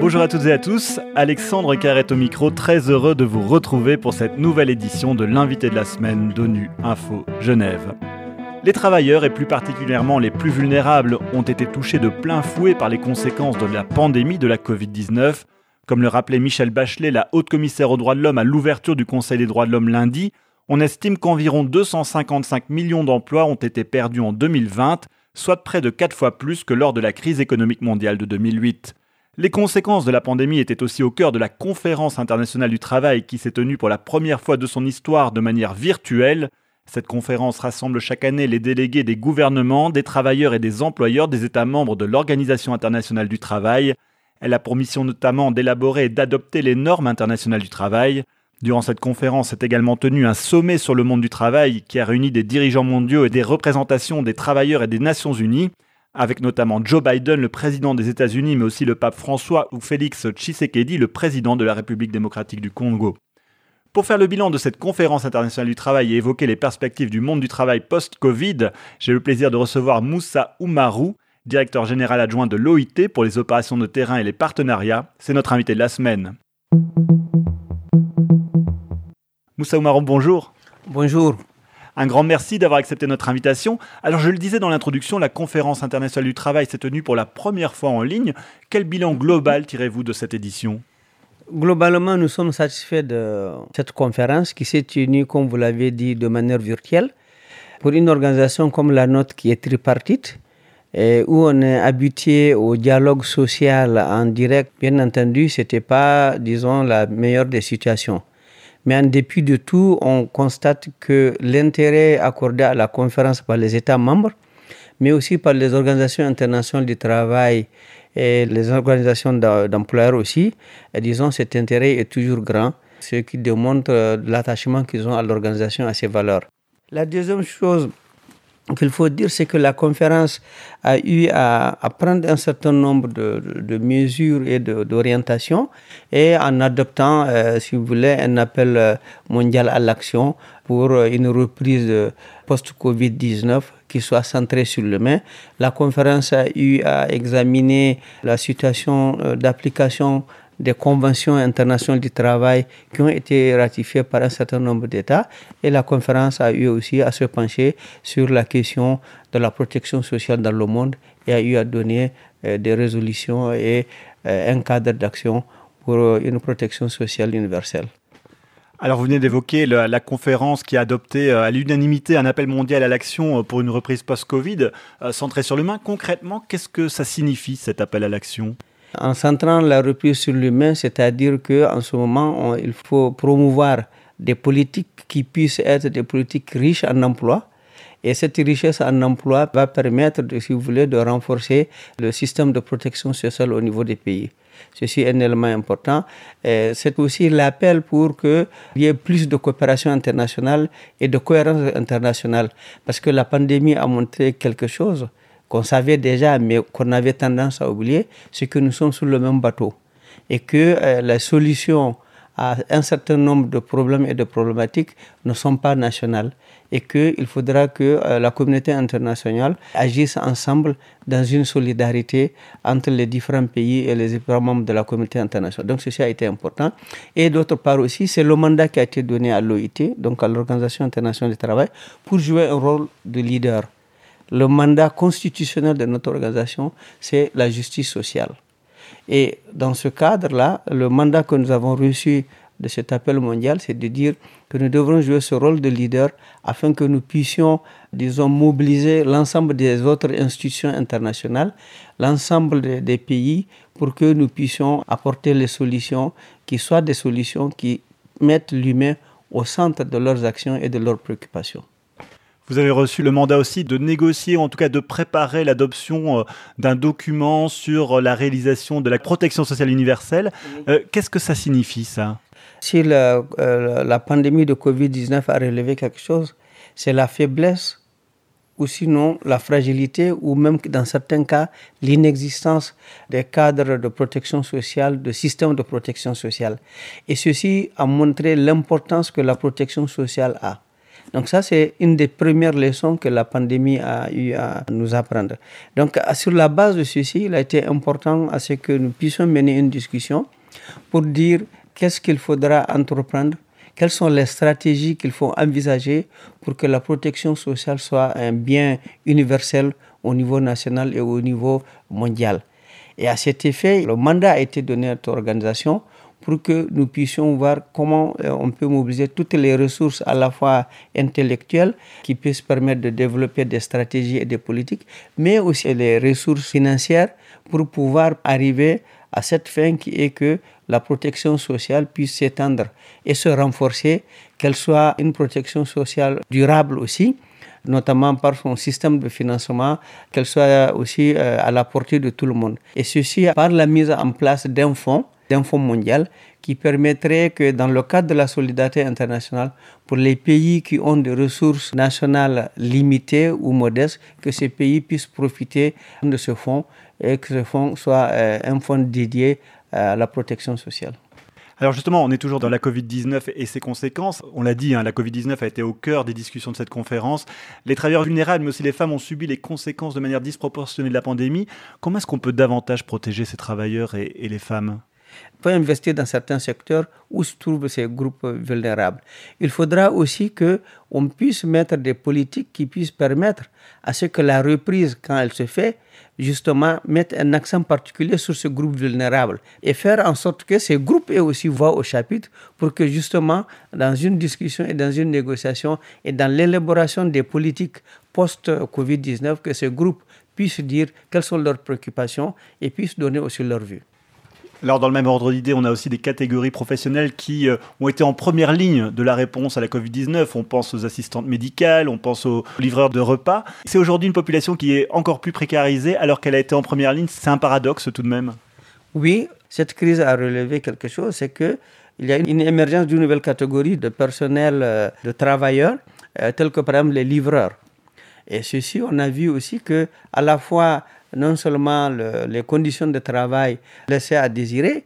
Bonjour à toutes et à tous, Alexandre Carrette au micro, très heureux de vous retrouver pour cette nouvelle édition de l'invité de la semaine d'ONU Info Genève. Les travailleurs, et plus particulièrement les plus vulnérables, ont été touchés de plein fouet par les conséquences de la pandémie de la Covid-19. Comme le rappelait Michel Bachelet, la haute commissaire aux droits de l'homme à l'ouverture du Conseil des droits de l'homme lundi, on estime qu'environ 255 millions d'emplois ont été perdus en 2020, soit près de 4 fois plus que lors de la crise économique mondiale de 2008. Les conséquences de la pandémie étaient aussi au cœur de la conférence internationale du travail qui s'est tenue pour la première fois de son histoire de manière virtuelle. Cette conférence rassemble chaque année les délégués des gouvernements, des travailleurs et des employeurs des États membres de l'Organisation internationale du travail. Elle a pour mission notamment d'élaborer et d'adopter les normes internationales du travail. Durant cette conférence est également tenu un sommet sur le monde du travail qui a réuni des dirigeants mondiaux et des représentations des travailleurs et des Nations Unies, avec notamment Joe Biden, le président des États-Unis, mais aussi le pape François ou Félix Tshisekedi, le président de la République démocratique du Congo. Pour faire le bilan de cette conférence internationale du travail et évoquer les perspectives du monde du travail post-Covid, j'ai le plaisir de recevoir Moussa Oumarou, directeur général adjoint de l'OIT pour les opérations de terrain et les partenariats. C'est notre invité de la semaine. Moussa bonjour. Bonjour. Un grand merci d'avoir accepté notre invitation. Alors je le disais dans l'introduction, la conférence internationale du travail s'est tenue pour la première fois en ligne. Quel bilan global tirez-vous de cette édition? Globalement, nous sommes satisfaits de cette conférence qui s'est tenue, comme vous l'avez dit, de manière virtuelle. Pour une organisation comme la nôtre qui est tripartite, et où on est habitué au dialogue social en direct, bien entendu, ce n'était pas, disons, la meilleure des situations. Mais en dépit de tout, on constate que l'intérêt accordé à la conférence par les États membres, mais aussi par les organisations internationales du travail et les organisations d'employeurs aussi, disons, cet intérêt est toujours grand, ce qui démontre euh, l'attachement qu'ils ont à l'organisation, à ses valeurs. La deuxième chose qu'il faut dire, c'est que la conférence a eu à, prendre un certain nombre de, mesures et d'orientations et en adoptant, euh, si vous voulez, un appel euh, mondial à l'action pour euh, une reprise post-Covid-19 qui soit centrée sur l'humain. La conférence a eu à examiner la situation d'application des conventions internationales du travail qui ont été ratifiées par un certain nombre d'États. Et la conférence a eu aussi à se pencher sur la question de la protection sociale dans le monde et a eu à donner euh, des résolutions et euh, un cadre d'action pour euh, une protection sociale universelle. Alors vous venez d'évoquer la, conférence qui a adopté à l'unanimité un appel mondial à l'action pour une reprise post-Covid centrée sur l'humain. Concrètement, qu'est-ce que ça signifie cet appel à l'action? En centrant la reprise sur l'humain, c'est-à-dire qu'en ce moment, il faut promouvoir des politiques qui puissent être des politiques riches en emploi. Et cette richesse en emploi va permettre, si vous voulez, de renforcer le système de protection sociale au niveau des pays. Ceci est un élément important. C'est aussi l'appel pour qu'il y ait plus de coopération internationale et de cohérence internationale. Parce que la pandémie a montré quelque chose qu'on savait déjà, mais qu'on avait tendance à oublier, c'est que nous sommes sur le même bateau et que euh, la solution à un certain nombre de problèmes et de problématiques ne sont pas nationales et qu'il faudra que euh, la communauté internationale agisse ensemble dans une solidarité entre les différents pays et les différents membres de la communauté internationale. Donc ceci a été important. Et d'autre part aussi, c'est le mandat qui a été donné à l'OIT, donc à l'Organisation internationale du travail, pour jouer un rôle de leader le mandat constitutionnel de notre organisation, c'est la justice sociale. Et dans ce cadre-là, le mandat que nous avons reçu de cet appel mondial, c'est de dire que nous devrons jouer ce rôle de leader afin que nous puissions, disons, mobiliser l'ensemble des autres institutions internationales, l'ensemble des pays, pour que nous puissions apporter les solutions qui soient des solutions qui mettent l'humain au centre de leurs actions et de leurs préoccupations. Vous avez reçu le mandat aussi de négocier, ou en tout cas de préparer l'adoption euh, d'un document sur euh, la réalisation de la protection sociale universelle. Euh, qu'est-ce que ça signifie ça? Si la, pandémie de Covid-19 a relevé quelque chose, c'est la faiblesse ou sinon la fragilité ou même dans certains cas l'inexistence des cadres de protection sociale, de systèmes de protection sociale. Et ceci a montré l'importance que la protection sociale a Donc ça, c'est une des premières leçons que la pandémie a eu à nous apprendre. Donc sur la base de ceci, il a été important à ce que nous puissions mener une discussion pour dire qu'est-ce qu'il faudra entreprendre, quelles sont les stratégies qu'il faut envisager pour que la protection sociale soit un bien universel au niveau national et au niveau mondial. Et à cet effet, le mandat a été donné à cette organisation pour que nous puissions voir comment euh, on peut mobiliser toutes les ressources à la fois intellectuelles qui puissent permettre de développer des stratégies et des politiques, mais aussi les ressources financières pour pouvoir arriver à cette fin qui est que la protection sociale puisse s'étendre et se renforcer, qu'elle soit une protection sociale durable aussi, notamment par son système de financement, qu'elle soit aussi euh, à la portée de tout le monde. Et ceci par la mise en place d'un fonds, d'un fonds mondial, qui permettrait que dans le cadre de la solidarité internationale, pour les pays qui ont des ressources nationales limitées ou modestes, que ces pays puissent profiter de ce fonds et que ce fonds soit euh, un fonds dédié à la protection sociale. Alors justement, on est toujours dans la Covid-19 et ses conséquences. On l'a dit, hein, la Covid-19 a été au cœur des discussions de cette conférence. Les travailleurs vulnérables, mais aussi les femmes, ont subi les conséquences de manière disproportionnée de la pandémie. Comment est-ce qu'on peut davantage protéger ces travailleurs et, et les femmes? Faut investir dans certains secteurs où se trouvent ces groupes vulnérables. Il faudra aussi qu'on puisse mettre des politiques qui puissent permettre à ce que la reprise, quand elle se fait, justement, mette un accent particulier sur ce groupe vulnérable et faire en sorte que ces groupes aient aussi voix au chapitre pour que justement, dans une discussion et dans une négociation et dans l'élaboration des politiques post-Covid-19, que ces groupes puissent dire quelles sont leurs préoccupations et puissent donner aussi leur vue. Alors, dans le même ordre d'idée, on a aussi des catégories professionnelles qui euh, ont été en première ligne de la réponse à la Covid-19. On pense aux assistantes médicales, on pense aux livreurs de repas. C'est aujourd'hui une population qui est encore plus précarisée alors qu'elle a été en première ligne. C'est un paradoxe tout de même. Oui, cette crise a relevé quelque chose, c'est que il y a une émergence d'une nouvelle catégorie de personnel, euh, de travailleurs, euh, tels que par exemple les livreurs. Et ceci, on a vu aussi que à la fois non seulement les conditions de travail laissaient à désirer,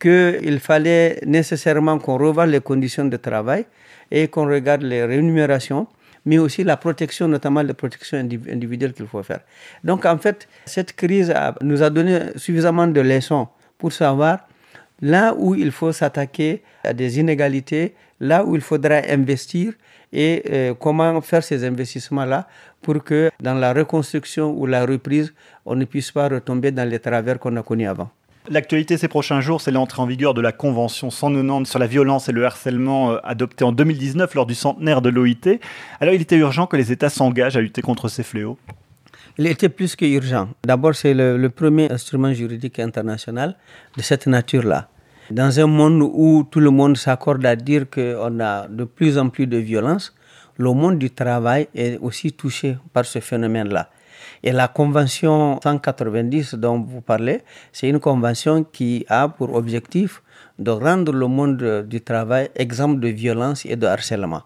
qu'il fallait nécessairement qu'on revoie les conditions de travail et qu'on regarde les rémunérations, mais aussi la protection, notamment la protection individuelle qu'il faut faire. Donc en fait, cette crise nous a donné suffisamment de leçons pour savoir là où il faut s'attaquer à des inégalités, là où il faudra investir et euh, comment faire ces investissements-là pour que dans la reconstruction ou la reprise, on ne puisse pas retomber dans les travers qu'on a connus avant. L'actualité ces prochains jours, c'est l'entrée en vigueur de la Convention 190 sur la violence et le harcèlement euh, adoptée en 2019 lors du centenaire de l'OIT. Alors il était urgent que les États s'engagent à lutter contre ces fléaux il était plus que urgent. D'abord, c'est le, premier instrument juridique international de cette nature-là. Dans un monde où tout le monde s'accorde à dire qu'on a de plus en plus de violence, le monde du travail est aussi touché par ce phénomène-là. Et la convention 190 dont vous parlez, c'est une convention qui a pour objectif de rendre le monde du travail exemple de violence et de harcèlement.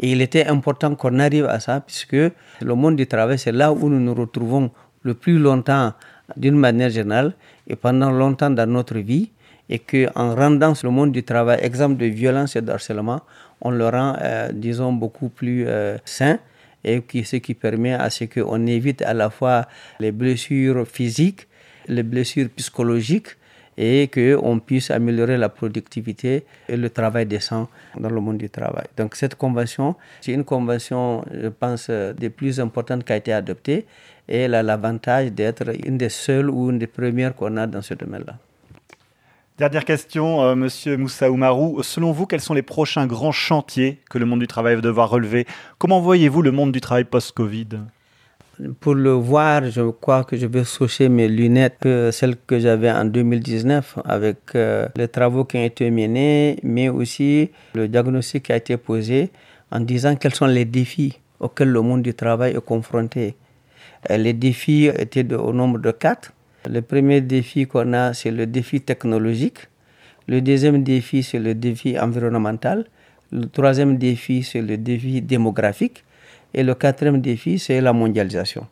Et il était important qu'on arrive à ça, puisque le monde du travail, c'est là où nous nous retrouvons le plus longtemps d'une manière générale et pendant longtemps dans notre vie et qu'en rendant le monde du travail exemple de violence et de harcèlement, on le rend, euh, disons, beaucoup plus euh, sain et qui, ce qui permet à ce qu'on évite à la fois les blessures physiques, les blessures psychologiques et qu'on puisse améliorer la productivité et le travail décent dans le monde du travail. Donc cette convention, c'est une convention, je pense, des plus importantes qui a été adoptée et elle a l'avantage d'être une des seules ou une des premières qu'on a dans ce domaine-là. Dernière question, euh, Monsieur Moussa Oumarou. Selon vous, quels sont les prochains grands chantiers que le monde du travail va devoir relever? Comment voyez-vous le monde du travail post-Covid? Pour le voir, je crois que je vais soucher mes lunettes que celles que j'avais en 2019 avec euh, les travaux qui ont été menés, mais aussi le diagnostic qui a été posé en disant quels sont les défis auxquels le monde du travail est confronté. Euh, les défis étaient au nombre de quatre. Le premier défi qu'on a, c'est le défi technologique. Le deuxième défi, c'est le défi environnemental. Le troisième défi, c'est le défi démographique. Et le quatrième défi, c'est la mondialisation.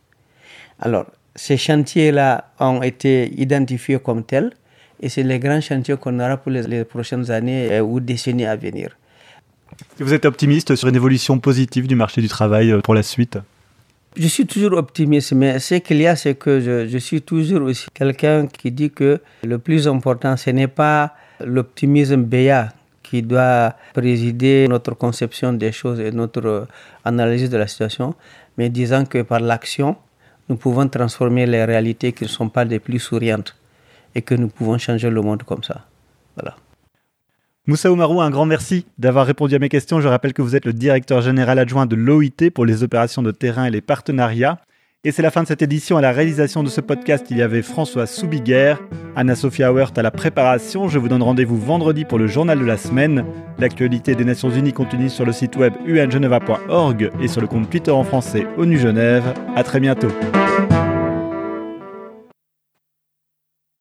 Alors, ces chantiers-là ont été identifiés comme tels et c'est les grands chantiers qu'on aura pour les, prochaines années euh, ou décennies à venir. Vous êtes optimiste sur une évolution positive du marché du travail pour la suite? Je suis toujours optimiste, mais ce qu'il y a, c'est que je, je, suis toujours aussi quelqu'un qui dit que le plus important, ce n'est pas l'optimisme béat qui doit présider notre conception des choses et notre analyse de la situation, mais disant que par l'action, nous pouvons transformer les réalités qui ne sont pas les plus souriantes et que nous pouvons changer le monde comme ça. Voilà. Moussa Oumarou, un grand merci d'avoir répondu à mes questions. Je rappelle que vous êtes le directeur général adjoint de l'OIT pour les opérations de terrain et les partenariats. Et c'est la fin de cette édition. À la réalisation de ce podcast, il y avait François Soubiguerre, Anna-Sophia Hauert à la préparation. Je vous donne rendez-vous vendredi pour le journal de la semaine. L'actualité des Nations Unies continue sur le site web ungeneva.org et sur le compte Twitter en français ONU Genève. À très bientôt.